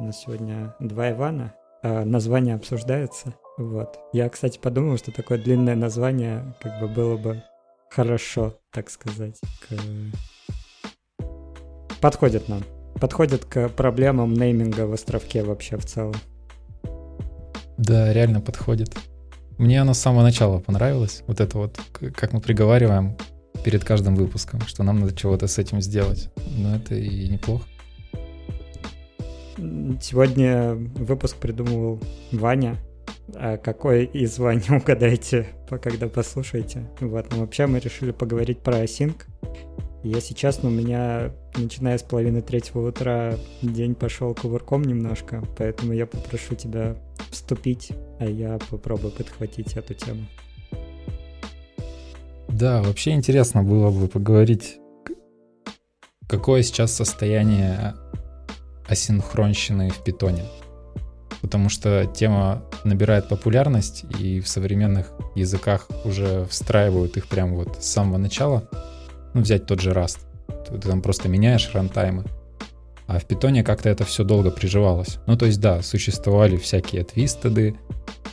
У нас сегодня два Ивана, а название обсуждается. Вот. Я, кстати, подумал, что такое длинное название как бы было бы хорошо, так сказать. К... Подходит нам. Подходит к проблемам нейминга в островке вообще в целом. Да, реально подходит. Мне оно с самого начала понравилось. Вот это вот, как мы приговариваем перед каждым выпуском, что нам надо чего-то с этим сделать. Но это и неплохо. Сегодня выпуск придумывал Ваня. А какой из Вани угадайте, когда послушаете. Вот, но вообще мы решили поговорить про Async. Если честно, у меня, начиная с половины третьего утра, день пошел кувырком немножко, поэтому я попрошу тебя вступить, а я попробую подхватить эту тему. Да, вообще интересно было бы поговорить, какое сейчас состояние асинхронщины в питоне. Потому что тема набирает популярность, и в современных языках уже встраивают их прямо вот с самого начала. Ну, взять тот же Rust. Ты, там просто меняешь рантаймы. А в питоне как-то это все долго приживалось. Ну, то есть, да, существовали всякие твистеды,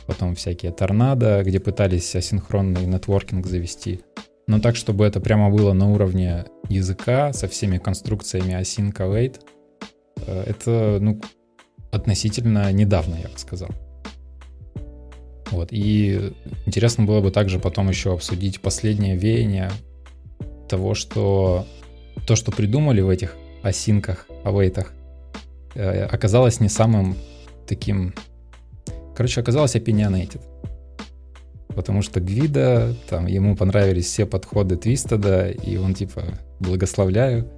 потом всякие торнадо, где пытались асинхронный нетворкинг завести. Но так, чтобы это прямо было на уровне языка со всеми конструкциями async await, это, ну, относительно недавно, я бы сказал. Вот, и интересно было бы также потом еще обсудить последнее веяние того, что то, что придумали в этих осинках, авейтах, э, оказалось не самым таким... Короче, оказалось opinionated. Потому что Гвида, там, ему понравились все подходы Твистеда, и он типа благословляю,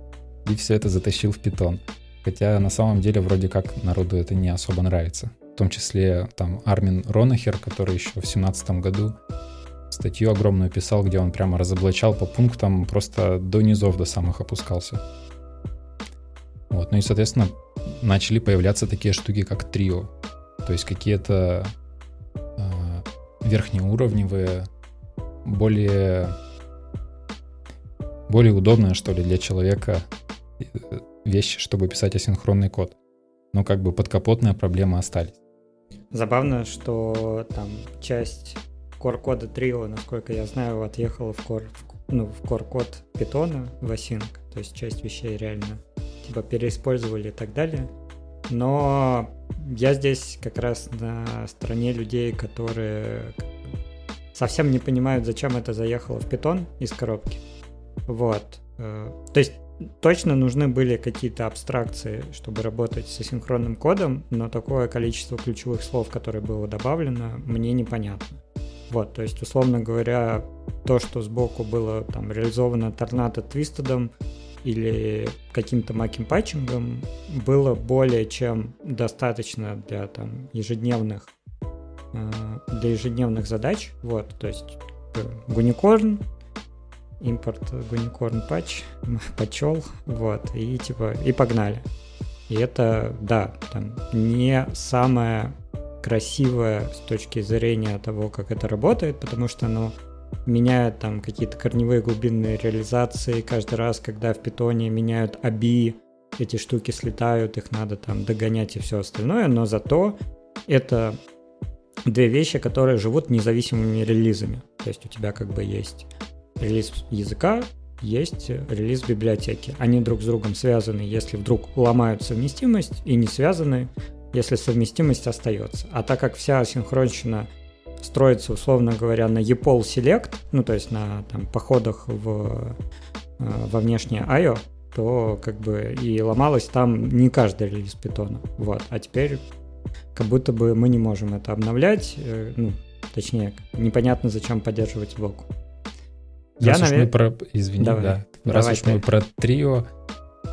и все это затащил в питон. Хотя на самом деле вроде как народу это не особо нравится. В том числе там Армин Ронахер, который еще в семнадцатом году статью огромную писал, где он прямо разоблачал по пунктам, просто до низов, до самых опускался. Вот, ну и, соответственно, начали появляться такие штуки, как трио. То есть какие-то э, верхнеуровневые, более, более удобные, что ли, для человека вещи, чтобы писать асинхронный код. Но как бы подкапотные проблемы остались. Забавно, что там часть core кода Trio, насколько я знаю, отъехала в core, ну, в core код питона в async, то есть часть вещей реально типа переиспользовали и так далее. Но я здесь как раз на стороне людей, которые совсем не понимают, зачем это заехало в питон из коробки. Вот. Э, то есть точно нужны были какие-то абстракции, чтобы работать с асинхронным кодом, но такое количество ключевых слов, которое было добавлено, мне непонятно. Вот, то есть, условно говоря, то, что сбоку было там реализовано торнадо твистедом или каким-то маким патчингом, было более чем достаточно для там ежедневных э, для ежедневных задач. Вот, то есть Гуникорн, импорт Гуникорн патч, почел, вот, и типа, и погнали. И это, да, там не самое красивое с точки зрения того, как это работает, потому что оно меняет там какие-то корневые глубинные реализации. Каждый раз, когда в питоне меняют ABI, эти штуки слетают, их надо там догонять и все остальное, но зато это две вещи, которые живут независимыми релизами. То есть у тебя как бы есть релиз языка, есть релиз библиотеки. Они друг с другом связаны, если вдруг ломают совместимость, и не связаны, если совместимость остается. А так как вся синхронщина строится, условно говоря, на EPOL Select, ну то есть на там, походах в, э, во внешнее I.O., то как бы и ломалось там не каждый релиз питона. Вот. А теперь как будто бы мы не можем это обновлять, э, ну, точнее, непонятно зачем поддерживать сбоку. Раз Я, уж навер... мы про... Извини, Давай. да. Раз Давай уж ты. мы про трио,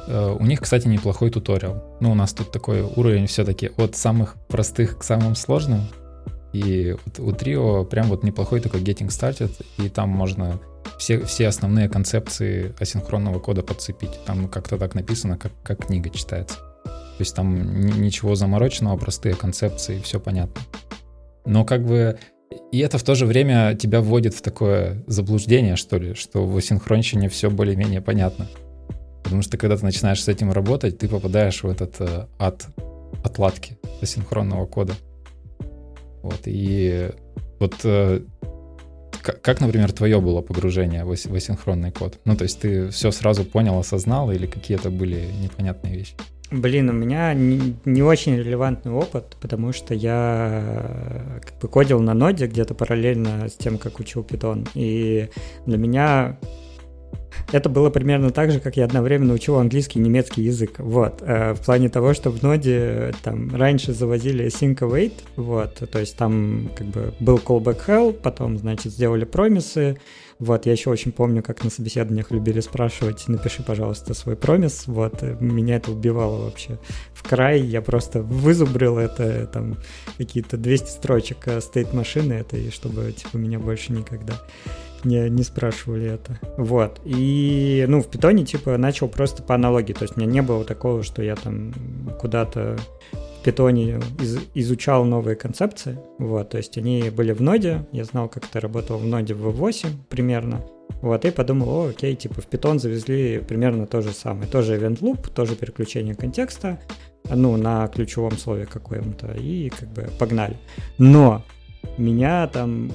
Э, у них, кстати, неплохой туториал. Ну, у нас тут такой уровень все-таки от самых простых к самым сложным. И у Трио прям вот неплохой такой Getting Started, и там можно все, все основные концепции асинхронного кода подцепить. Там как-то так написано, как, как книга читается. То есть там ничего замороченного, простые концепции, все понятно. Но как бы и это в то же время тебя вводит в такое заблуждение, что ли, что в асинхронщине все более-менее понятно. Потому что когда ты начинаешь с этим работать, ты попадаешь в этот э, ад отладки асинхронного кода. Вот, и вот э, как, например, твое было погружение в, асинхронный код? Ну, то есть ты все сразу понял, осознал, или какие-то были непонятные вещи? Блин, у меня не, не очень релевантный опыт, потому что я как бы кодил на ноде где-то параллельно с тем, как учил питон. И для меня это было примерно так же, как я одновременно учил английский и немецкий язык. Вот. Э, в плане того, что в ноде там раньше завозили sync await, вот, то есть там как бы был callback hell, потом, значит, сделали промисы, вот, я еще очень помню, как на собеседованиях любили спрашивать, напиши, пожалуйста, свой промис, вот, меня это убивало вообще в край, я просто вызубрил это, там, какие-то 200 строчек стейт машины это, и чтобы, типа, меня больше никогда не, не спрашивали это. Вот. И, ну, в питоне, типа, начал просто по аналогии. То есть у меня не было такого, что я там куда-то питоне из, изучал новые концепции. Вот. То есть они были в ноде. Я знал, как это работало в ноде в 8 примерно. Вот, и подумал, о, окей, типа в питон завезли примерно то же самое. Тоже event loop, тоже переключение контекста, ну, на ключевом слове каком-то, и как бы погнали. Но меня там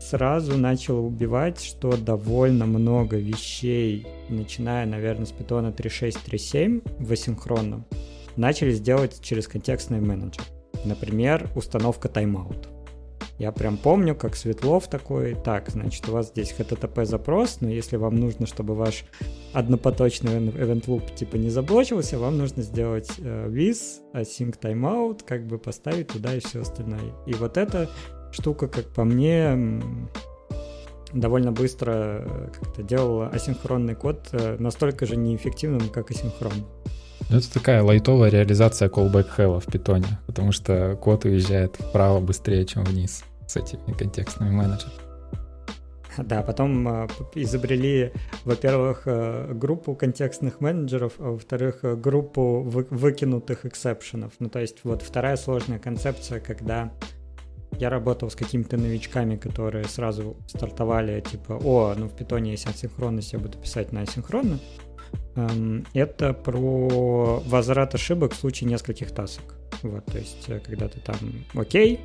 сразу начало убивать, что довольно много вещей, начиная, наверное, с питона 3.6.3.7 в асинхронном, начали сделать через контекстный менеджер. Например, установка тайм-аут. Я прям помню, как Светлов такой, так, значит, у вас здесь HTTP запрос, но если вам нужно, чтобы ваш однопоточный event loop типа не заблочился, вам нужно сделать э, with, async timeout, как бы поставить туда и все остальное. И вот это штука, как по мне, довольно быстро э, как-то делала асинхронный код э, настолько же неэффективным, как асинхрон. Ну, это такая лайтовая реализация callback hell в питоне, потому что код уезжает вправо быстрее, чем вниз с этими контекстными менеджерами. Да, потом э, изобрели, во-первых, группу контекстных менеджеров, а во-вторых, группу вы, выкинутых эксепшенов. Ну, то есть вот вторая сложная концепция, когда я работал с какими-то новичками, которые сразу стартовали, типа, о, ну в питоне есть асинхронность, я буду писать на асинхронно. Эм, это про возврат ошибок в случае нескольких тасок. Вот, то есть, э, когда ты там, окей,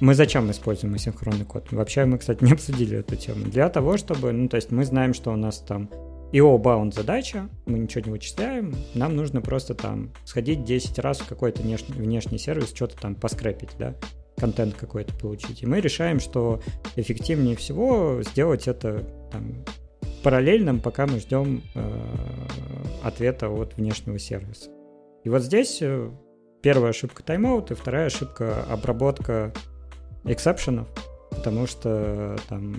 мы зачем используем асинхронный код? Вообще мы, кстати, не обсудили эту тему. Для того, чтобы, ну, то есть мы знаем, что у нас там IO bound задача, мы ничего не вычисляем, нам нужно просто там сходить 10 раз в какой-то внешний, внешний сервис, что-то там поскрепить, да, контент какой-то получить. И мы решаем, что эффективнее всего сделать это там, параллельным, пока мы ждем э, ответа от внешнего сервиса. И вот здесь э, первая ошибка тайм-аут, и вторая ошибка обработка эксепшенов, потому что там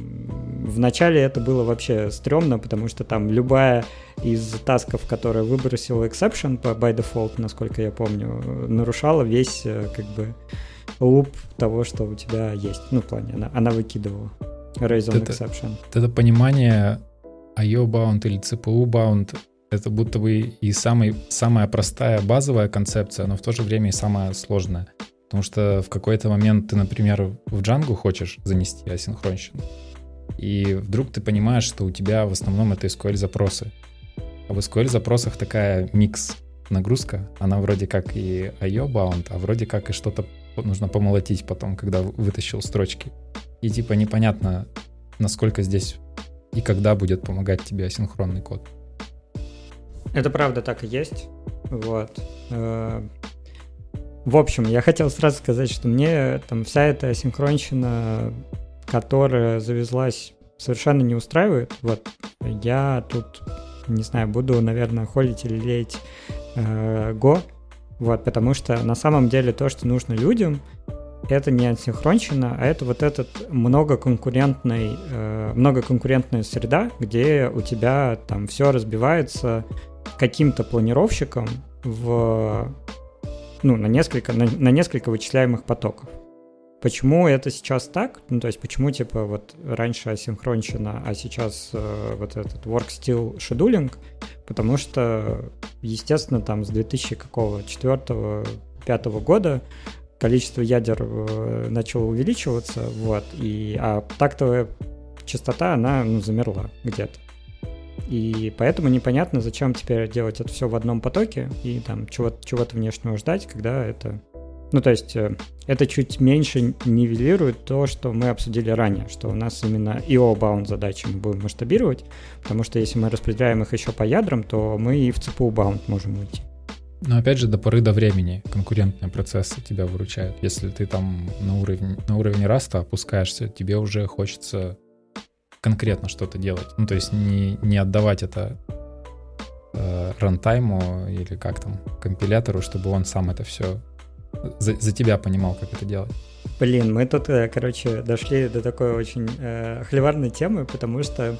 в начале это было вообще стрёмно, потому что там любая из тасков, которая выбросила exception по by default, насколько я помню, нарушала весь э, как бы луп того, что у тебя есть. Ну, в плане, она, она выкидывала raise on это, exception. Это понимание IO bound или CPU bound это будто бы и самый, самая простая базовая концепция, но в то же время и самая сложная. Потому что в какой-то момент ты, например, в Django хочешь занести асинхронщину, и вдруг ты понимаешь, что у тебя в основном это SQL-запросы. А в SQL-запросах такая микс нагрузка, она вроде как и IO bound, а вроде как и что-то нужно помолотить потом, когда вытащил строчки. И типа непонятно, насколько здесь и когда будет помогать тебе асинхронный код. Это правда так и есть. Вот. Э, в общем, я хотел сразу сказать, что мне там вся эта асинхронщина, которая завезлась, совершенно не устраивает. Вот. Я тут, не знаю, буду, наверное, холить или леять э, Go, вот, потому что на самом деле то, что нужно людям, это не асинхронщина, а это вот этот многоконкурентный, э, многоконкурентная среда, где у тебя там все разбивается каким-то планировщиком в, ну, на несколько, на, на несколько вычисляемых потоков. Почему это сейчас так? Ну, то есть, почему, типа, вот раньше асинхронщина, а сейчас э, вот этот work still scheduling? Потому что, естественно, там с 2000 какого, 4 пятого года количество ядер э, начало увеличиваться, вот, и, а тактовая частота, она, ну, замерла где-то. И поэтому непонятно, зачем теперь делать это все в одном потоке и там чего-то чего внешнего ждать, когда это... Ну, то есть э, это чуть меньше нивелирует то, что мы обсудили ранее, что у нас именно IO-bound задачи мы будем масштабировать, потому что если мы распределяем их еще по ядрам, то мы и в CPU-bound можем уйти. Но опять же, до поры до времени конкурентные процессы тебя выручают. Если ты там на уровень, на уровень раста опускаешься, тебе уже хочется конкретно что-то делать. Ну, то есть не, не отдавать это э, рантайму или как там, компилятору, чтобы он сам это все за, за тебя понимал, как это делать. Блин, мы тут, э, короче, дошли до такой очень э, хлеварной темы, потому что,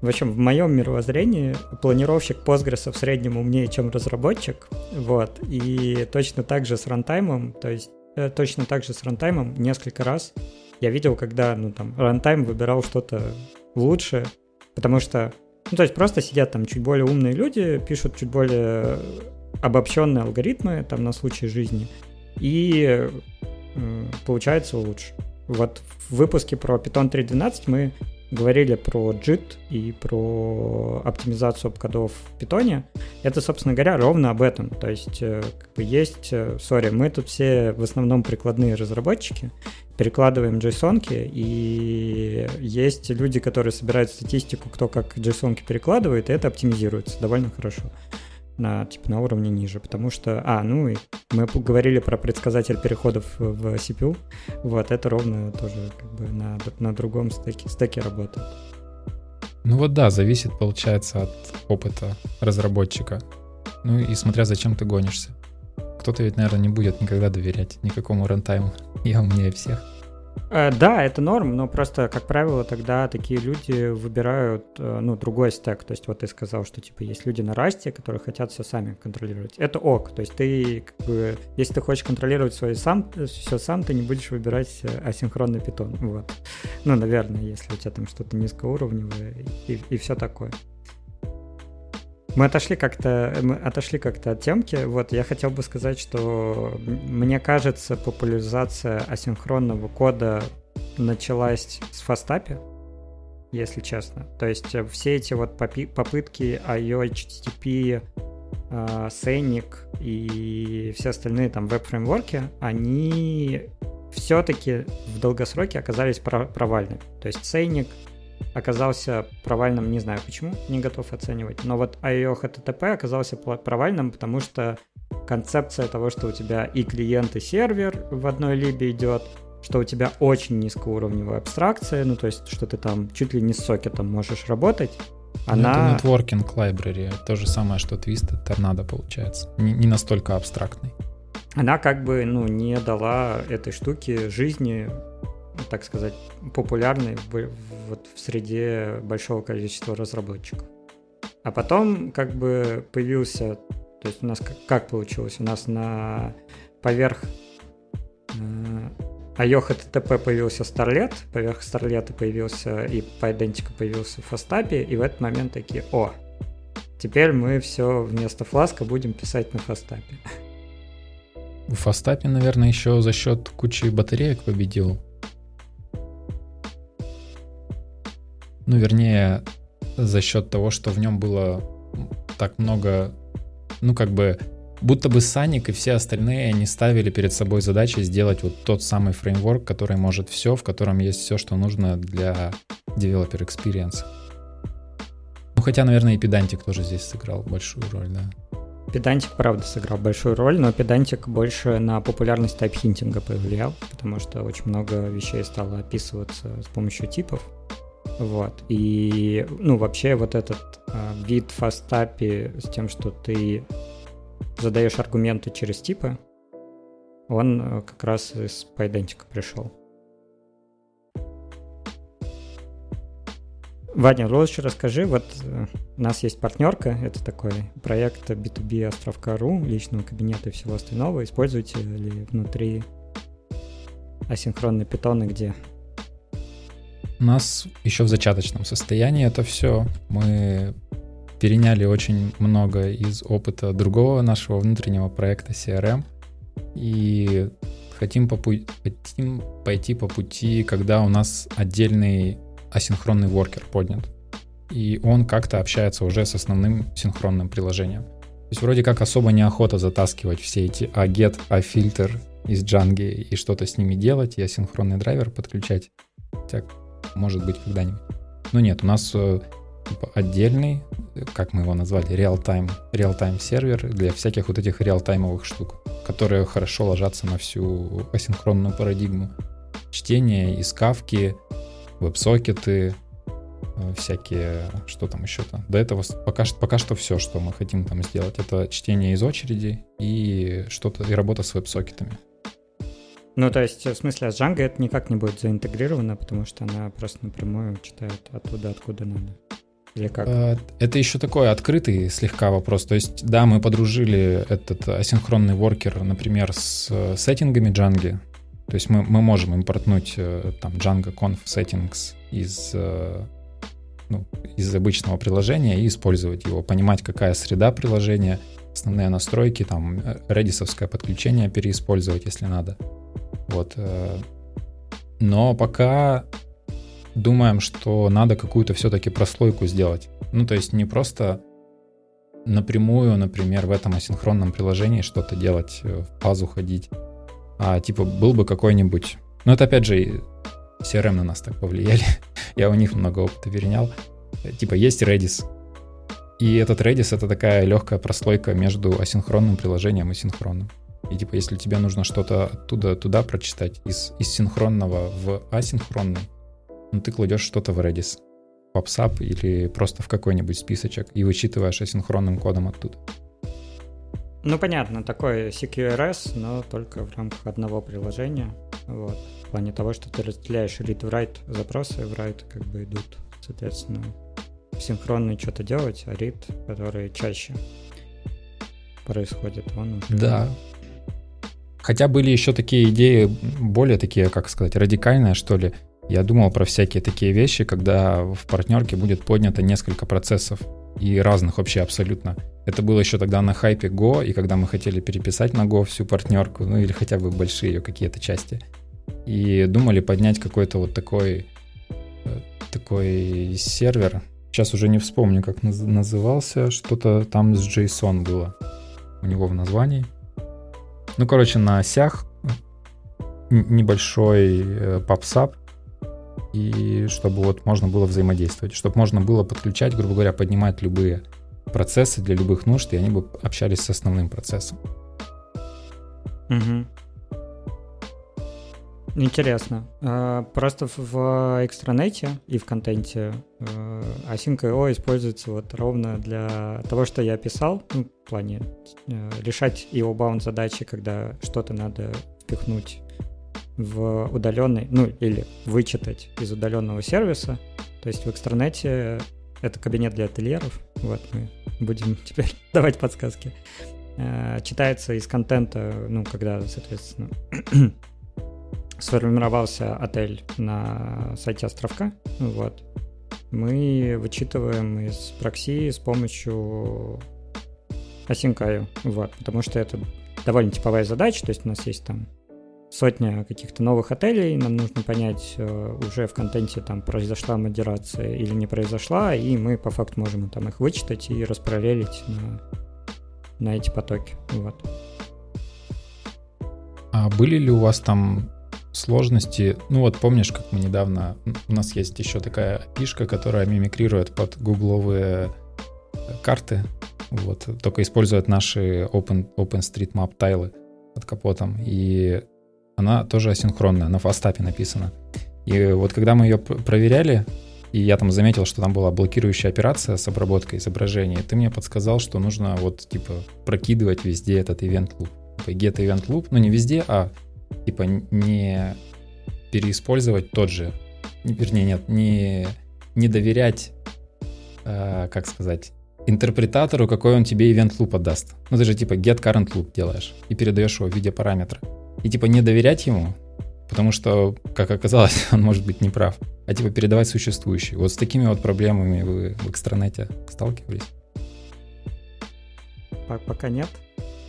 в общем, в моем мировоззрении планировщик Postgres в среднем умнее, чем разработчик, вот, и точно так же с runtime ом, то есть э, точно так же с рантаймом несколько раз я видел, когда, ну, там, runtime выбирал что-то лучше, потому что, ну, то есть просто сидят там чуть более умные люди, пишут чуть более обобщенные алгоритмы, там, на случай жизни, и э, получается лучше. Вот в выпуске про Python 3.12 мы говорили про JIT и про оптимизацию кодов в Python. Это, собственно говоря, ровно об этом. То есть, э, как бы есть, э, сори, мы тут все в основном прикладные разработчики, перекладываем JSON, и есть люди, которые собирают статистику, кто как JSON перекладывает, и это оптимизируется довольно хорошо на, типа, на уровне ниже, потому что, а, ну, и мы говорили про предсказатель переходов в CPU, вот, это ровно тоже как бы на, на другом стеке, стеке работает. Ну вот да, зависит, получается, от опыта разработчика. Ну и смотря зачем ты гонишься. Кто-то ведь, наверное, не будет никогда доверять никакому рантайму. Я умнее всех. Э, да, это норм, но просто, как правило, тогда такие люди выбирают, э, ну, другой стек. То есть вот ты сказал, что, типа, есть люди на расте, которые хотят все сами контролировать. Это ок. То есть ты, как бы, если ты хочешь контролировать свой сам, все сам, ты не будешь выбирать э, асинхронный питон. Вот. Ну, наверное, если у тебя там что-то низкоуровневое и, и все такое. Мы отошли как-то, мы отошли как-то от темки. Вот я хотел бы сказать, что мне кажется, популяризация асинхронного кода началась с фастапи, если честно. То есть э, все эти вот попытки IO, HTTP, Scenic и все остальные там веб-фреймворки, они все-таки в долгосроке оказались провальными. То есть Scenic оказался провальным, не знаю почему, не готов оценивать. Но вот IO HTTP оказался провальным, потому что концепция того, что у тебя и клиент, и сервер в одной либе идет, что у тебя очень низкоуровневая абстракция, ну то есть, что ты там чуть ли не с сокетом можешь работать, ну, она... Это networking library, то же самое, что Twisted Tornado получается, не, не настолько абстрактный. Она как бы, ну, не дала этой штуке жизни так сказать, популярной в, вот в среде большого количества разработчиков. А потом как бы появился, то есть у нас как, как получилось, у нас на поверх э, IO HTTP появился Starlet, поверх Starlet появился и Pydantic появился Фастапи, и в этот момент такие, о, теперь мы все вместо фласка будем писать на Фастапе. Фастапе, наверное, еще за счет кучи батареек победил. Ну, вернее, за счет того, что в нем было так много, ну, как бы, будто бы Саник и все остальные, они ставили перед собой задачей сделать вот тот самый фреймворк, который может все, в котором есть все, что нужно для developer experience. Ну, хотя, наверное, и Педантик тоже здесь сыграл большую роль, да. Педантик, правда, сыграл большую роль, но Педантик больше на популярность тайп-хинтинга повлиял, потому что очень много вещей стало описываться с помощью типов, вот. И, ну, вообще вот этот э, вид фастапи с тем, что ты задаешь аргументы через типы, он э, как раз из Pydantic пришел. Ваня, лучше расскажи, вот э, у нас есть партнерка, это такой проект B2B островка.ру, личного кабинета и всего остального. Используете ли внутри асинхронные питоны, где у нас еще в зачаточном состоянии это все. Мы переняли очень много из опыта другого нашего внутреннего проекта CRM и хотим, по хотим пойти по пути, когда у нас отдельный асинхронный воркер поднят. и он как-то общается уже с основным синхронным приложением. То есть вроде как особо неохота затаскивать все эти а-get, а-фильтр из Django и что-то с ними делать, и асинхронный драйвер подключать. Хотя, может быть, когда-нибудь. Но нет, у нас э, типа, отдельный, как мы его назвали, real-time, real-time сервер для всяких вот этих реал-таймовых штук, которые хорошо ложатся на всю асинхронную парадигму. Чтение из кавки, веб-сокеты, э, всякие, что там еще-то. До этого пока, пока что все, что мы хотим там сделать, это чтение из очереди и что-то, и работа с веб-сокетами. Ну, то есть, в смысле, с Django это никак не будет заинтегрировано, потому что она просто напрямую читает оттуда, откуда надо. Или как? Э, это еще такой открытый слегка вопрос. То есть, да, мы подружили этот асинхронный воркер, например, с э, сеттингами Django. То есть мы, мы можем импортнуть э, там Django Conf Settings из, ну, из обычного приложения и использовать его, понимать, какая среда приложения, основные настройки, там, редисовское подключение переиспользовать, если надо. Вот. Но пока думаем, что надо какую-то все-таки прослойку сделать. Ну, то есть не просто напрямую, например, в этом асинхронном приложении что-то делать, э, в пазу ходить, а типа был бы какой-нибудь... Ну, это опять же CRM на нас так повлияли. Я у них много опыта перенял. Типа есть Redis. И этот Redis — это такая легкая прослойка между асинхронным приложением и синхронным. И типа, если тебе нужно что-то оттуда туда прочитать, из, из синхронного в асинхронный, ну, ты кладешь что-то в Redis, в PubSub или просто в какой-нибудь списочек и вычитываешь асинхронным кодом оттуда. Ну, понятно, такой CQRS, но только в рамках одного приложения. Вот. В плане того, что ты разделяешь read-write запросы, write как бы идут, соответственно, синхронно что-то делать, а read, который чаще происходит, он. Да. Хотя были еще такие идеи, более такие, как сказать, радикальные, что ли, я думал про всякие такие вещи, когда в партнерке будет поднято несколько процессов и разных вообще абсолютно. Это было еще тогда на хайпе Go, и когда мы хотели переписать на Go всю партнерку, ну или хотя бы большие ее какие-то части. И думали поднять какой-то вот такой, э, такой сервер. Сейчас уже не вспомню, как назывался. Что-то там с JSON было у него в названии. Ну, короче, на осях небольшой э, PubSub, и чтобы вот можно было взаимодействовать, чтобы можно было подключать, грубо говоря, поднимать любые процессы для любых нужд, и они бы общались с основным процессом. Угу. Интересно. А, просто в экстранете и в контенте э, Async.io используется вот ровно для того, что я описал, ну, в плане э, решать его баунд задачи, когда что-то надо впихнуть в удаленный, ну или вычитать из удаленного сервиса. То есть в экстранете это кабинет для ательеров. Вот мы будем теперь давать подсказки. Э, читается из контента, ну, когда, соответственно, сформировался отель на сайте островка. Вот. Мы вычитываем из прокси с помощью Async.io. Вот, потому что это довольно типовая задача, то есть у нас есть там сотня каких-то новых отелей, нам нужно понять, э, уже в контенте там произошла модерация или не произошла, и мы по факту можем там их вычитать и распараллелить на, на эти потоки. Вот. А были ли у вас там сложности? Ну вот помнишь, как мы недавно... У нас есть еще такая пишка, которая мимикрирует под гугловые карты, вот, только использует наши Open, OpenStreetMap тайлы под капотом. И она тоже асинхронная, она в Астапе написана. И вот когда мы ее проверяли, и я там заметил, что там была блокирующая операция с обработкой изображения, ты мне подсказал, что нужно вот типа прокидывать везде этот event loop. Типа get event loop, ну не везде, а типа не переиспользовать тот же, вернее нет, не, не доверять, э, как сказать, интерпретатору, какой он тебе event loop отдаст. Ну ты же типа get current loop делаешь и передаешь его в виде параметра и типа не доверять ему, потому что, как оказалось, он может быть неправ, а типа передавать существующий. Вот с такими вот проблемами вы в экстранете сталкивались? Пока нет,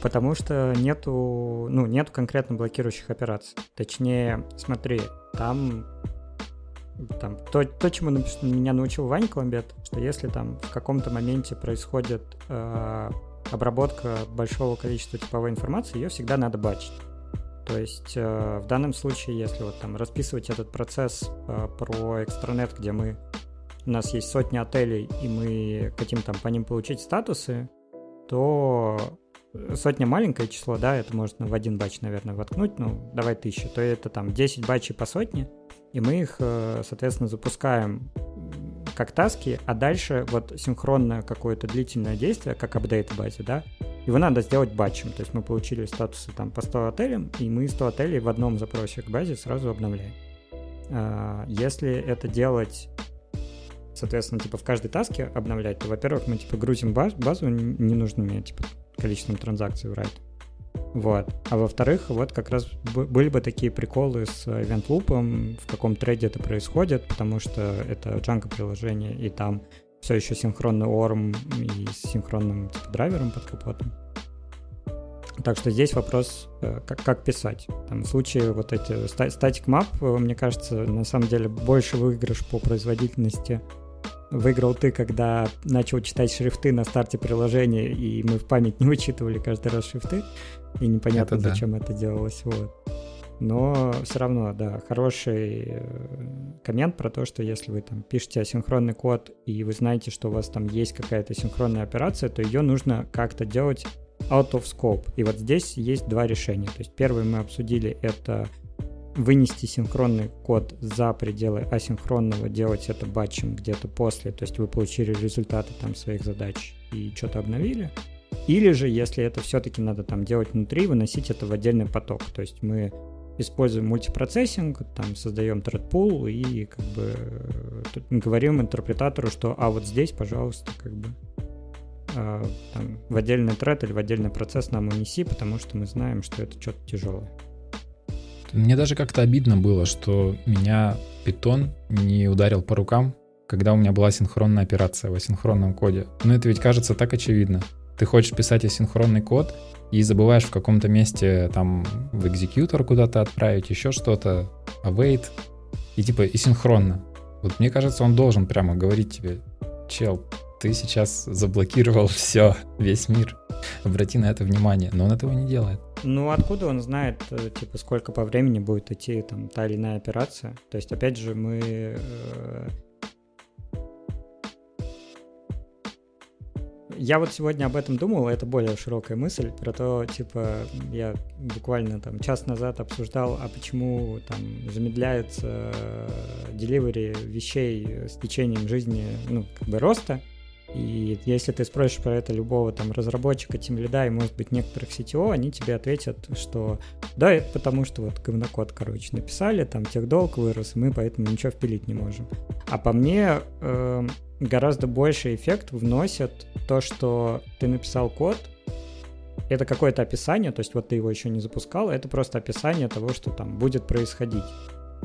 потому что нету, ну, нету конкретно блокирующих операций. Точнее, смотри, там там, то, то чему меня научил Ваня Коломбет, что если там в каком-то моменте происходит э, обработка большого количества типовой информации, ее всегда надо бачить. То есть э, в данном случае, если вот там расписывать этот процесс э, про экстранет, где мы у нас есть сотни отелей, и мы хотим там по ним получить статусы, то сотня маленькое число, да, это можно в один батч, наверное, воткнуть, ну, давай тысячу, то это там 10 батчей по сотне, и мы их, э, соответственно, запускаем как таски, а дальше вот синхронное какое-то длительное действие, как апдейт в базе, да, его надо сделать батчем, то есть мы получили статусы там по 100 отелям, и мы 100 отелей в одном запросе к базе сразу обновляем. А, если это делать соответственно, типа в каждой таске обновлять, то, во-первых, мы типа грузим баз, базу ненужными типа количеством транзакций в RAID. Вот. А во-вторых, вот как раз были бы такие приколы с event loop, в каком трейде это происходит, потому что это Django приложение, и там все еще синхронный ORM и с синхронным типа, драйвером под капотом. Так что здесь вопрос, э, как, как писать. Там, в случае вот эти static map, э, мне кажется, на самом деле больше выигрыш по производительности выиграл ты, когда начал читать шрифты на старте приложения, и мы в память не вычитывали каждый раз шрифты, и непонятно, это зачем да. это делалось. Вот. Но все равно, да, хороший э, коммент про то, что если вы там пишете асинхронный код, и вы знаете, что у вас там есть какая-то синхронная операция, то ее нужно как-то делать out of scope. И вот здесь есть два решения. То есть первое мы обсудили это вынести синхронный код за пределы асинхронного, делать это батчем где-то после, то есть вы получили результаты там своих задач и что-то обновили. Или же, если это все-таки надо там делать внутри, выносить это в отдельный поток. То есть мы используем мультипроцессинг, там создаем pool и как бы говорим интерпретатору, что а вот здесь, пожалуйста, как бы э, там, в отдельный тред или в отдельный процесс нам унеси, потому что мы знаем, что это что-то тяжелое. Мне даже как-то обидно было, что меня питон не ударил по рукам, когда у меня была синхронная операция в асинхронном коде. Но это ведь кажется так очевидно. Ты хочешь писать асинхронный код и забываешь в каком-то месте там в экзекьютор куда-то отправить, еще что-то, await, и типа и синхронно. Вот мне кажется, он должен прямо говорить тебе, чел, ты сейчас заблокировал все, весь мир. Обрати на это внимание. Но он этого не делает. Ну, откуда он знает, э, типа, сколько по времени будет идти там та или иная операция? То есть, опять же, мы э, я вот сегодня об этом думал, это более широкая мысль про то, типа, я буквально там час назад обсуждал, а почему там замедляется деливери вещей с течением жизни, ну, как бы роста, и если ты спросишь про это любого там разработчика, тем лида и, может быть, некоторых CTO, они тебе ответят, что да, это потому что вот говнокод, короче, написали, там тех долг вырос, и мы поэтому ничего впилить не можем. А по мне э, гораздо больше эффект вносит то, что ты написал код, это какое-то описание, то есть вот ты его еще не запускал, это просто описание того, что там будет происходить.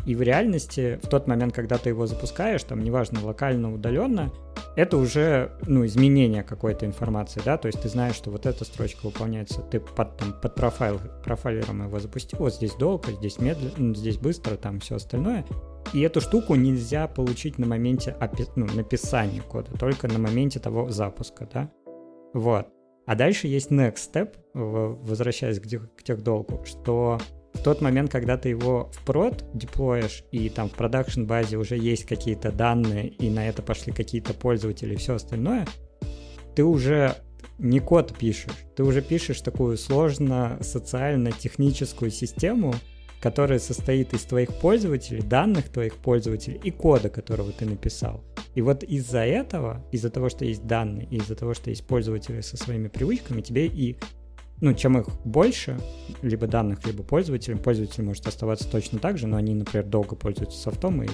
И в реальности, в тот момент, когда ты его запускаешь, там, неважно, локально, удаленно, это уже, ну, изменение какой-то информации, да, то есть ты знаешь, что вот эта строчка выполняется, ты под, там, под профайл, профайлером его запустил, вот здесь долго, здесь медленно, ну, здесь быстро, там, все остальное. И эту штуку нельзя получить на моменте ну, написания кода, только на моменте того запуска, да. Вот. А дальше есть next step, возвращаясь к, к тех долгу, что в тот момент, когда ты его в прод деплоишь, и там в продакшн базе уже есть какие-то данные, и на это пошли какие-то пользователи и все остальное, ты уже не код пишешь, ты уже пишешь такую сложно социально-техническую систему, которая состоит из твоих пользователей, данных твоих пользователей и кода, которого ты написал. И вот из-за этого, из-за того, что есть данные, из-за того, что есть пользователи со своими привычками, тебе и ну, чем их больше, либо данных, либо пользователей, пользователь может оставаться точно так же, но они, например, долго пользуются софтом и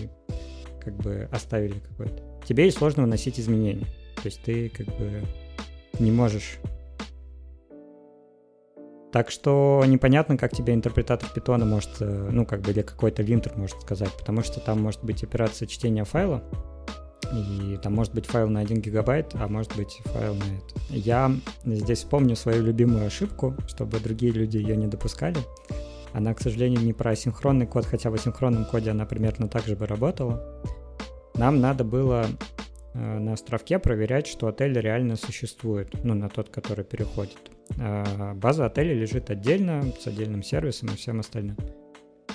как бы оставили какой-то. Тебе и сложно выносить изменения. То есть ты как бы не можешь так что непонятно, как тебе интерпретатор питона может, э, ну, как бы, или какой-то линтер может сказать, потому что там может быть операция чтения файла, и там может быть файл на 1 гигабайт, а может быть файл на это. Я здесь вспомню свою любимую ошибку, чтобы другие люди ее не допускали. Она, к сожалению, не про асинхронный код, хотя в асинхронном коде она примерно так же бы работала. Нам надо было э, на островке проверять, что отель реально существует, ну, на тот, который переходит. Э, база отеля лежит отдельно, с отдельным сервисом и всем остальным.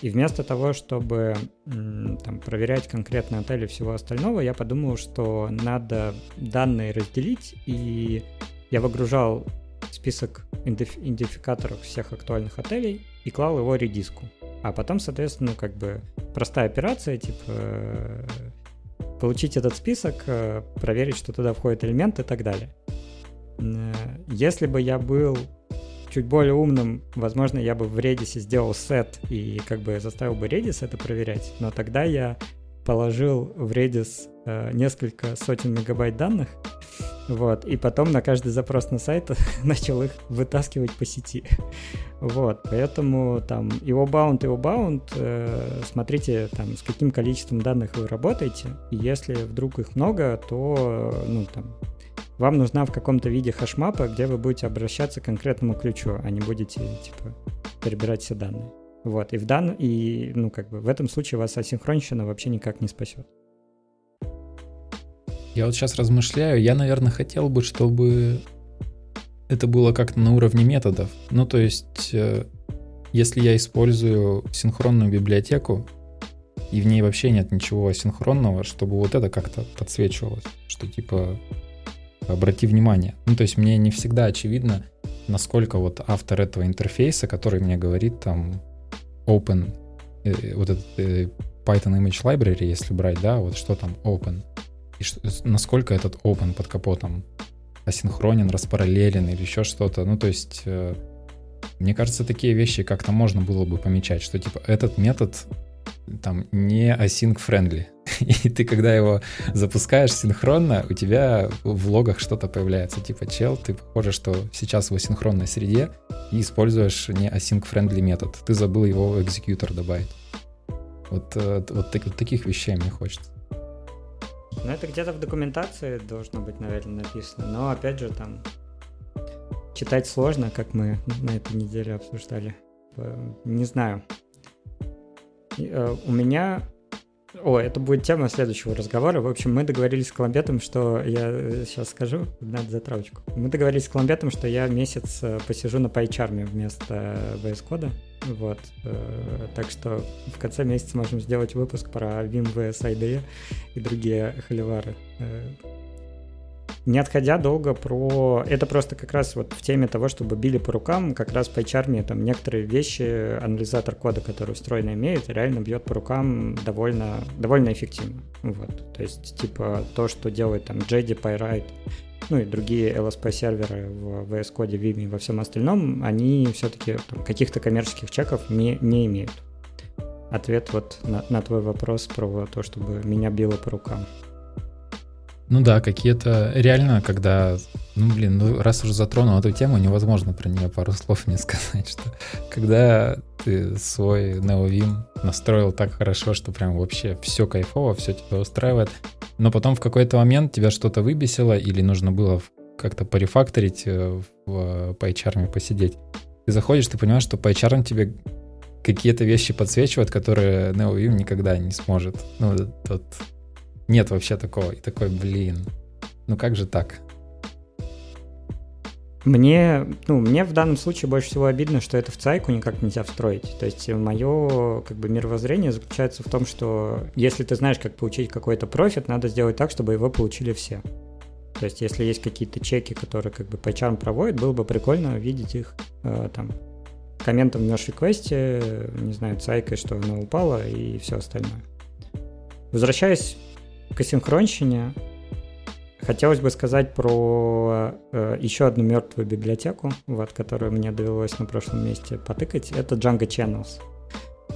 И вместо того, чтобы там, проверять конкретные отели и всего остального, я подумал, что надо данные разделить, и я выгружал список идентификаторов всех актуальных отелей и клал его редиску. А потом, соответственно, как бы простая операция, типа э, получить этот список, э, проверить, что туда входят элементы и так далее. Э, если бы я был чуть более умным, возможно, я бы в Redis сделал сет и как бы заставил бы Redis это проверять, но тогда я положил в Redis э, несколько сотен мегабайт данных, вот, и потом на каждый запрос на сайт начал их вытаскивать по сети. Вот, поэтому там и bound, и bound, э, смотрите там с каким количеством данных вы работаете, и если вдруг их много, то, ну, там, вам нужна в каком-то виде хэшмапа, где вы будете обращаться к конкретному ключу, а не будете, типа, перебирать все данные. Вот, и в дан... и, ну, как бы, в этом случае вас асинхронщина вообще никак не спасет. Я вот сейчас размышляю, я, наверное, хотел бы, чтобы это было как-то на уровне методов. Ну, то есть, э, если я использую синхронную библиотеку, и в ней вообще нет ничего асинхронного, чтобы вот это как-то подсвечивалось, что типа обрати внимание. Ну, то есть мне не всегда очевидно, насколько вот автор этого интерфейса, который мне говорит там open, э, вот этот э, Python Image Library, если брать, да, вот что там open, и что, насколько этот open под капотом асинхронен, распараллелен или еще что-то. Ну, то есть, э, мне кажется, такие вещи как-то можно было бы помечать, что типа этот метод там не async friendly. И ты, когда его запускаешь синхронно, у тебя в логах что-то появляется. Типа, чел, ты похоже, что сейчас в асинхронной среде и используешь не async friendly метод. Ты забыл его в экзекьютор добавить. Вот, э, вот, вот, вот таких вещей мне хочется. Ну, это где-то в документации должно быть, наверное, написано. Но, опять же, там читать сложно, как мы на этой неделе обсуждали. Не знаю. Э, у меня... О, это будет тема следующего разговора. В общем, мы договорились с Коломбетом, что я сейчас э, скажу, надо затравочку. Мы договорились с Коломбетом, что я месяц э, посижу на PyCharm вместо VS Code. Вот. Так что в конце месяца можем сделать выпуск про Vim VS IDE и другие холивары не отходя долго про... Это просто как раз вот в теме того, чтобы били по рукам, как раз по PyCharm там некоторые вещи, анализатор кода, который устроено имеет, реально бьет по рукам довольно, довольно эффективно. Вот. То есть, типа, то, что делает там JD, PyWrite, ну и другие LSP-серверы в VS Code, Vim и во всем остальном, они все-таки каких-то коммерческих чеков не, не имеют. Ответ вот на, на твой вопрос про то, чтобы меня било по рукам. Ну да, какие-то реально, когда, ну блин, ну раз уже затронул эту тему, невозможно про нее пару слов не сказать, что когда ты свой NeoVim настроил так хорошо, что прям вообще все кайфово, все тебя устраивает, но потом в какой-то момент тебя что-то выбесило или нужно было как-то порефакторить э, в PyCharm посидеть, ты заходишь, ты понимаешь, что PyCharm тебе какие-то вещи подсвечивает, которые NeoVim никогда не сможет. Ну, вот нет вообще такого. И такой, блин, ну как же так? Мне, ну, мне в данном случае больше всего обидно, что это в цайку никак нельзя встроить. То есть мое как бы мировоззрение заключается в том, что если ты знаешь, как получить какой-то профит, надо сделать так, чтобы его получили все. То есть если есть какие-то чеки, которые как бы PyCharm проводит, было бы прикольно видеть их э, там комментом в меж реквесте, не знаю, цайкой, что она упала и все остальное. Возвращаясь к асинхронщине хотелось бы сказать про э, еще одну мертвую библиотеку, вот, которую мне довелось на прошлом месте потыкать. Это Django Channels.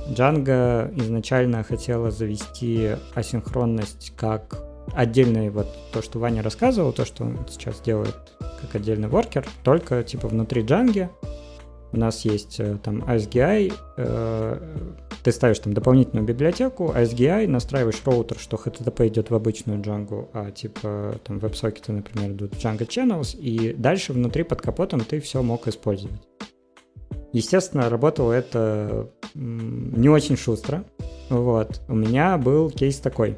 Django изначально хотела завести асинхронность как отдельный, вот то, что Ваня рассказывал, то, что он сейчас делает как отдельный воркер, только типа внутри Django у нас есть э, там ASGI, э, ты ставишь там дополнительную библиотеку, ASGI, настраиваешь роутер, что HTTP идет в обычную Django, а типа там веб-сокеты, например, идут в Django Channels, и дальше внутри под капотом ты все мог использовать. Естественно, работало это не очень шустро. Вот. У меня был кейс такой.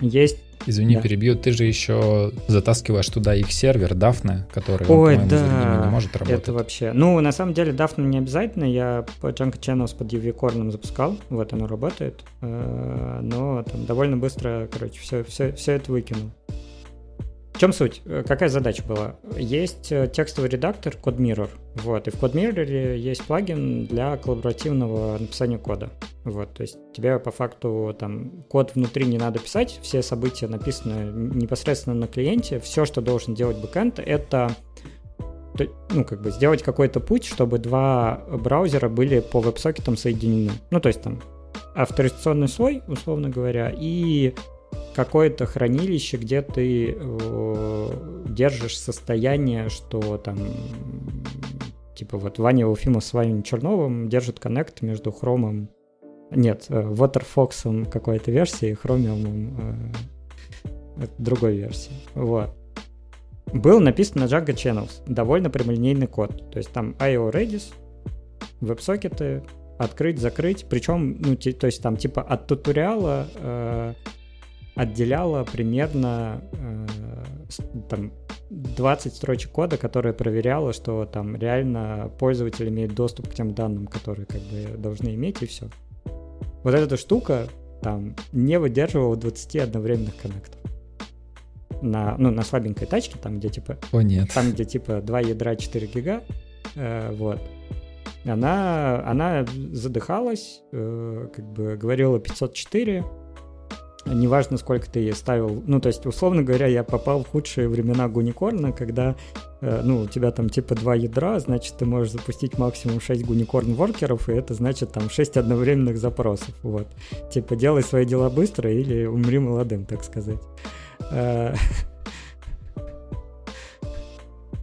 Есть Извини, да. перебью, ты же еще затаскиваешь туда их сервер Daphne, который, Ой, он, да, не может работать. Это вообще... Ну, на самом деле, Daphne не обязательно. Я по Django Channels под UV запускал, вот оно работает. Э, но там довольно быстро, короче, все, все, все это выкинул. В чем суть? Э, какая задача была? Есть э, текстовый редактор CodeMirror, вот, и в CodeMirror есть плагин для коллаборативного написания кода. Вот, то есть тебе по факту там код внутри не надо писать, все события написаны непосредственно на клиенте, все, что должен делать бэкэнд, это ну, как бы сделать какой-то путь, чтобы два браузера были по веб-сокетам соединены. Ну, то есть там авторизационный слой, условно говоря, и какое-то хранилище, где ты э, держишь состояние, что там типа вот Ваня Уфимов с Ваней Черновым держит коннект между хромом нет, э, Waterfox какой-то версии и Chromium э, другой версии. Вот. Был написан на Django Channels. Довольно прямолинейный код. То есть там IO Redis, веб-сокеты, открыть, закрыть. Причем, ну, то есть там типа от туториала э, отделяло примерно э, там 20 строчек кода, которая проверяла, что там реально пользователь имеет доступ к тем данным, которые как бы должны иметь, и все. Вот эта штука там не выдерживала 20 одновременных коннектов. На, ну, на слабенькой тачке, там, где типа... О, нет. Там, где типа 2 ядра 4 гига, э, вот. Она, она задыхалась, э, как бы говорила 504, неважно, сколько ты ставил. Ну, то есть, условно говоря, я попал в худшие времена Гуникорна, когда, э, ну, у тебя там типа два ядра, значит, ты можешь запустить максимум 6 Гуникорн воркеров, и это значит там 6 одновременных запросов, вот. Типа, делай свои дела быстро или умри молодым, так сказать.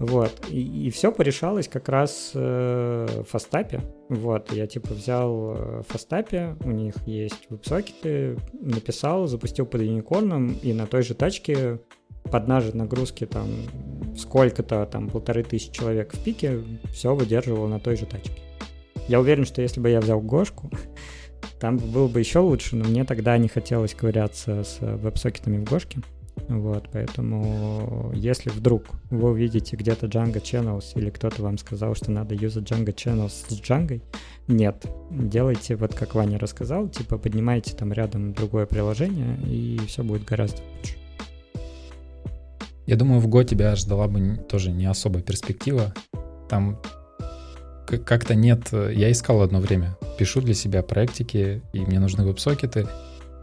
Э, Вот. И, и все порешалось как раз э, в Фастапе. Вот. Я типа взял э, Фастапе, у них есть веб-сокеты, написал, запустил под юникорном, и на той же тачке под наши нагрузки там сколько-то, там полторы тысячи человек в пике, все выдерживало на той же тачке. Я уверен, что если бы я взял Гошку, там было бы еще лучше, но мне тогда не хотелось ковыряться с веб-сокетами в Гошке. Вот, поэтому если вдруг вы увидите где-то Django Channels или кто-то вам сказал, что надо юзать Django Channels с Django, нет, делайте вот как Ваня рассказал, типа поднимайте там рядом другое приложение, и все будет гораздо лучше. Я думаю, в Go тебя ждала бы тоже не особая перспектива. Там как-то нет... Я искал одно время. Пишу для себя проектики, и мне нужны веб-сокеты.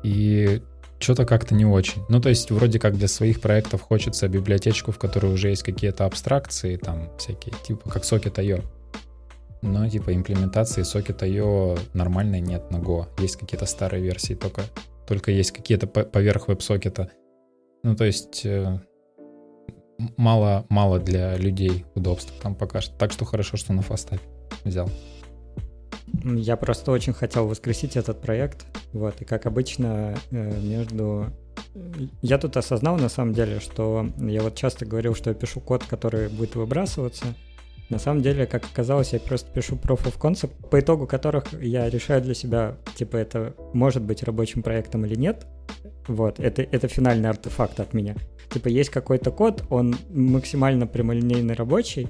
И что-то как-то не очень. Ну, то есть, вроде как для своих проектов хочется библиотечку, в которой уже есть какие-то абстракции, там всякие, типа как Socket.io. Но, типа, имплементации Socket.io нормальной нет на Go. Есть какие-то старые версии, только, только есть какие-то поверх веб-сокета. Ну, то есть, э, мало, мало для людей удобств там пока что. Так что хорошо, что на фастапе взял. Я просто очень хотел воскресить этот проект. Вот, и как обычно, э, между... Я тут осознал, на самом деле, что я вот часто говорил, что я пишу код, который будет выбрасываться. На самом деле, как оказалось, я просто пишу proof of concept, по итогу которых я решаю для себя, типа, это может быть рабочим проектом или нет. Вот, это, это финальный артефакт от меня. Типа, есть какой-то код, он максимально прямолинейный рабочий,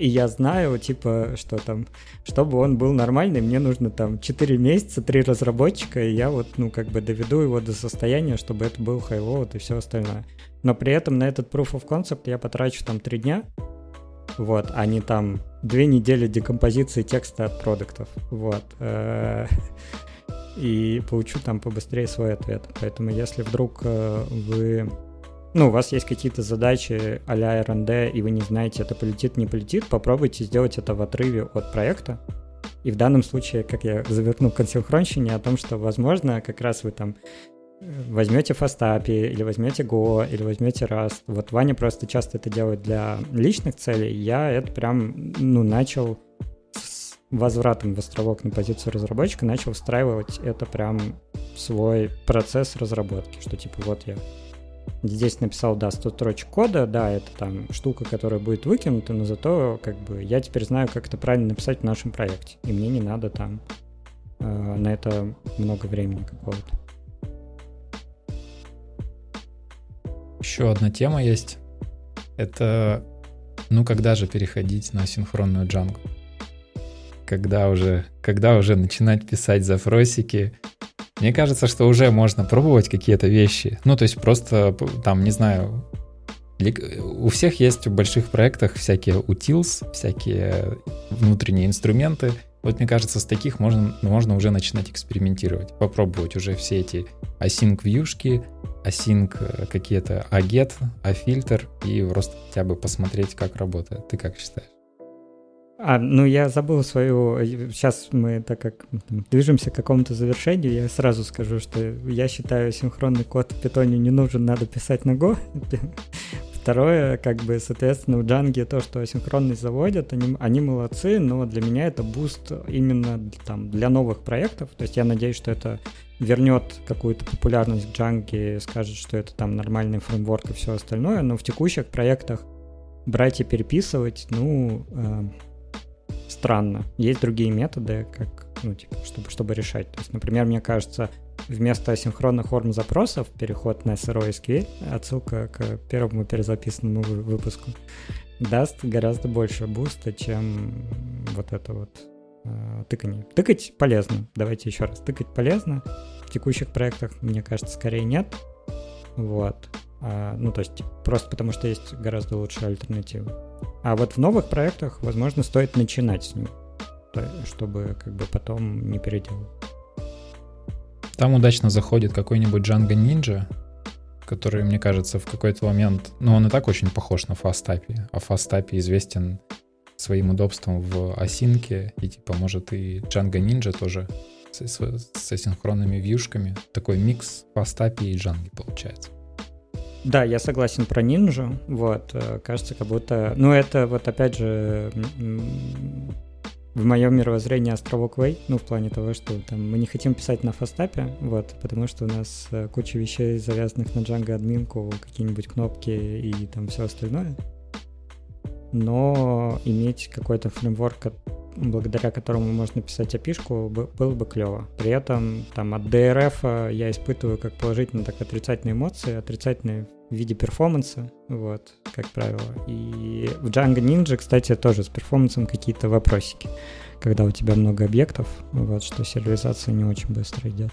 и я знаю, типа, что там, чтобы он был нормальный, мне нужно там 4 месяца, 3 разработчика, и я вот, ну, как бы доведу его до состояния, чтобы это был highload и все остальное. Но при этом на этот proof of concept я потрачу там 3 дня, вот, а не там 2 недели декомпозиции текста от продуктов, вот. Э, и получу там побыстрее свой ответ. Поэтому если вдруг э, вы ну, у вас есть какие-то задачи а-ля R&D, и вы не знаете, это полетит, не полетит, попробуйте сделать это в отрыве от проекта. И в данном случае, как я завернул к консилхронщине, о том, что, возможно, как раз вы там э, возьмете фастапи, или возьмете Go, или возьмете Rust. Вот Ваня просто часто это делает для личных целей. Я это прям, ну, начал с возвратом в островок на позицию разработчика, начал встраивать это прям в свой процесс разработки, что типа вот я здесь написал, да, 100 строчек кода, да, это там штука, которая будет выкинута, но зато как бы я теперь знаю, как это правильно написать в нашем проекте, и мне не надо там э, на это много времени какого-то. Еще одна тема есть. Это, ну, когда же переходить на синхронную Django? Когда уже, когда уже начинать писать запросики, мне кажется, что уже можно пробовать какие-то вещи. Ну, то есть просто, там, не знаю, у всех есть в больших проектах всякие utils, всякие внутренние инструменты. Вот мне кажется, с таких можно, можно уже начинать экспериментировать, попробовать уже все эти async вьюшки, async э, какие-то aget, afilter и просто хотя бы посмотреть, как работает. Ты как считаешь? А, ну я забыл свою... Сейчас мы, так как движемся к какому-то завершению, я сразу скажу, что я считаю, синхронный код в питоне не нужен, надо писать на Go. Второе, как бы, соответственно, в Django то, что асинхронность заводят, они, они молодцы, но для меня это boost именно там для новых проектов. То есть я надеюсь, что это вернет какую-то популярность в Django, скажет, что это там нормальный фреймворк и все остальное, но в текущих проектах брать и переписывать, ну, э, странно. Есть другие методы, как, ну, типа, чтобы, чтобы решать. То есть, например, мне кажется, вместо асинхронных форм запросов переход на SRO SQL, отсылка к первому перезаписанному выпуску, даст гораздо больше буста, чем вот это вот э, тыканье. Тыкать полезно. Давайте еще раз. Тыкать полезно. В текущих проектах, мне кажется, скорее нет. Вот. А, ну, то есть просто потому, что есть гораздо лучшие альтернативы. А вот в новых проектах, возможно, стоит начинать с ним, чтобы как бы потом не переделать. Там удачно заходит какой-нибудь Django Ninja, который, мне кажется, в какой-то момент... Ну, он и так очень похож на FastAPI, а FastAPI известен своим удобством в осинке, и типа может и Django Ninja тоже с, с, с асинхронными вьюшками. Такой микс FastAPI и Django получается. Да, я согласен про Ninja. Вот, э, кажется, как будто... Ну, это вот опять же в моем мировоззрении островок Way, ну, в плане того, что там мы не хотим писать на фастапе, вот, потому что у нас э, куча вещей, завязанных на Django админку, какие-нибудь кнопки и там все остальное. Но иметь какой-то фреймворк, благодаря которому можно писать api было бы клево. При этом там от DRF я испытываю как положительные, так и отрицательные эмоции. Отрицательные в виде перформанса, вот, как правило. И в Django Ninja, кстати, тоже с перформансом какие-то вопросики, когда у тебя много объектов, вот, что сериализация не очень быстро идет.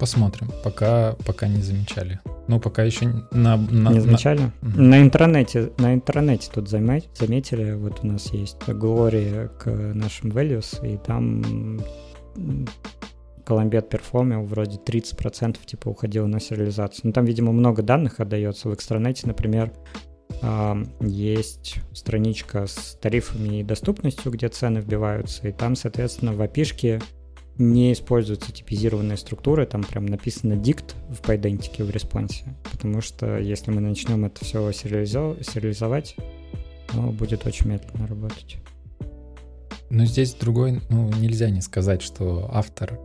Посмотрим, пока, пока не замечали. Ну, пока еще на... на не замечали? На, угу. на интернете, на интернете тут замет, заметили, вот у нас есть Glory к нашим values, и там Colombiad перформил вроде 30% типа уходило на сериализацию. Ну, там, видимо, много данных отдается. В экстранете, например, есть страничка с тарифами и доступностью, где цены вбиваются, и там, соответственно, в api не используются типизированные структуры, там прям написано дикт в пайдентике в респонсе, потому что если мы начнем это все сериализовать, ну, будет очень медленно работать. Но здесь другой, ну, нельзя не сказать, что автор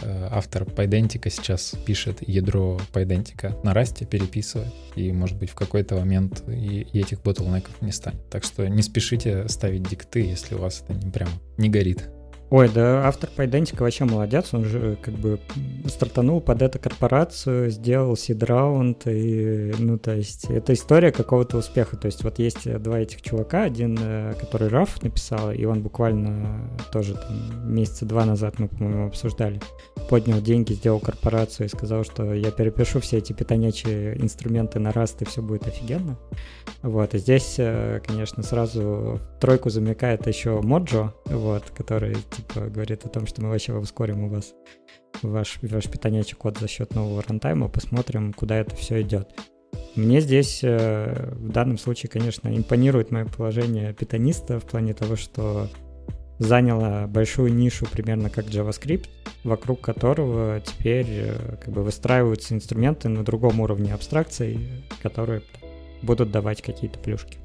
Э, автор Pydantic сейчас пишет ядро Pydantic на расте, переписывает, и, может быть, в какой-то момент и этих ботлнеков не станет. Так что не спешите ставить дикты, если у вас это не прям не горит. Ой, да автор Пайдентика вообще молодец, он же как бы стартанул под эту корпорацию, сделал сид-раунд, и, ну, то есть, это история какого-то успеха, то есть, вот есть два этих чувака, один, э, который Раф написал, и он буквально тоже там месяца два назад мы, по-моему, обсуждали, поднял деньги, сделал корпорацию и сказал, что я перепишу все эти питонячие инструменты на Rust, и все будет офигенно. Вот, и здесь, э, конечно, сразу тройку замекает еще Моджо, вот, который, типа, говорит о том, что мы вообще ускорим у вас ваш, ваш питонячий код за счет нового рантайма, посмотрим, куда это все идет. Мне здесь э, в данном случае, конечно, импонирует мое положение питониста в плане того, что заняла большую нишу примерно как JavaScript, вокруг которого теперь э, как бы выстраиваются инструменты на другом уровне абстракции, которые будут давать какие-то плюшки.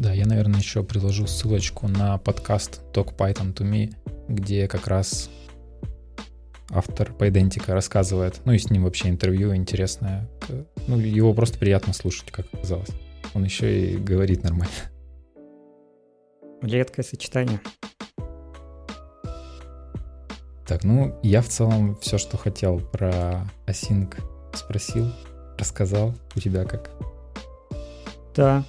Да, я, наверное, еще приложу ссылочку на подкаст Talk Python to Me, где как раз автор Пайдентика, рассказывает. Ну и с ним вообще интервью интересное. Ну, его просто приятно слушать, как оказалось. Он еще и говорит нормально. Редкое сочетание. Так, ну, я в целом все, что хотел про Async спросил, рассказал. У тебя как? Да,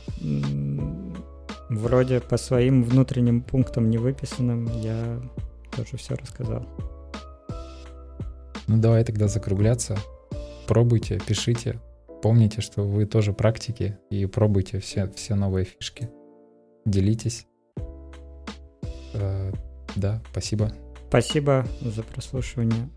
вроде по своим внутренним пунктам не выписанным я тоже все рассказал. Ну давай тогда закругляться. Пробуйте, пишите. Помните, что вы тоже практики и пробуйте все, все новые фишки. Делитесь. Э, да, спасибо. Спасибо за прослушивание.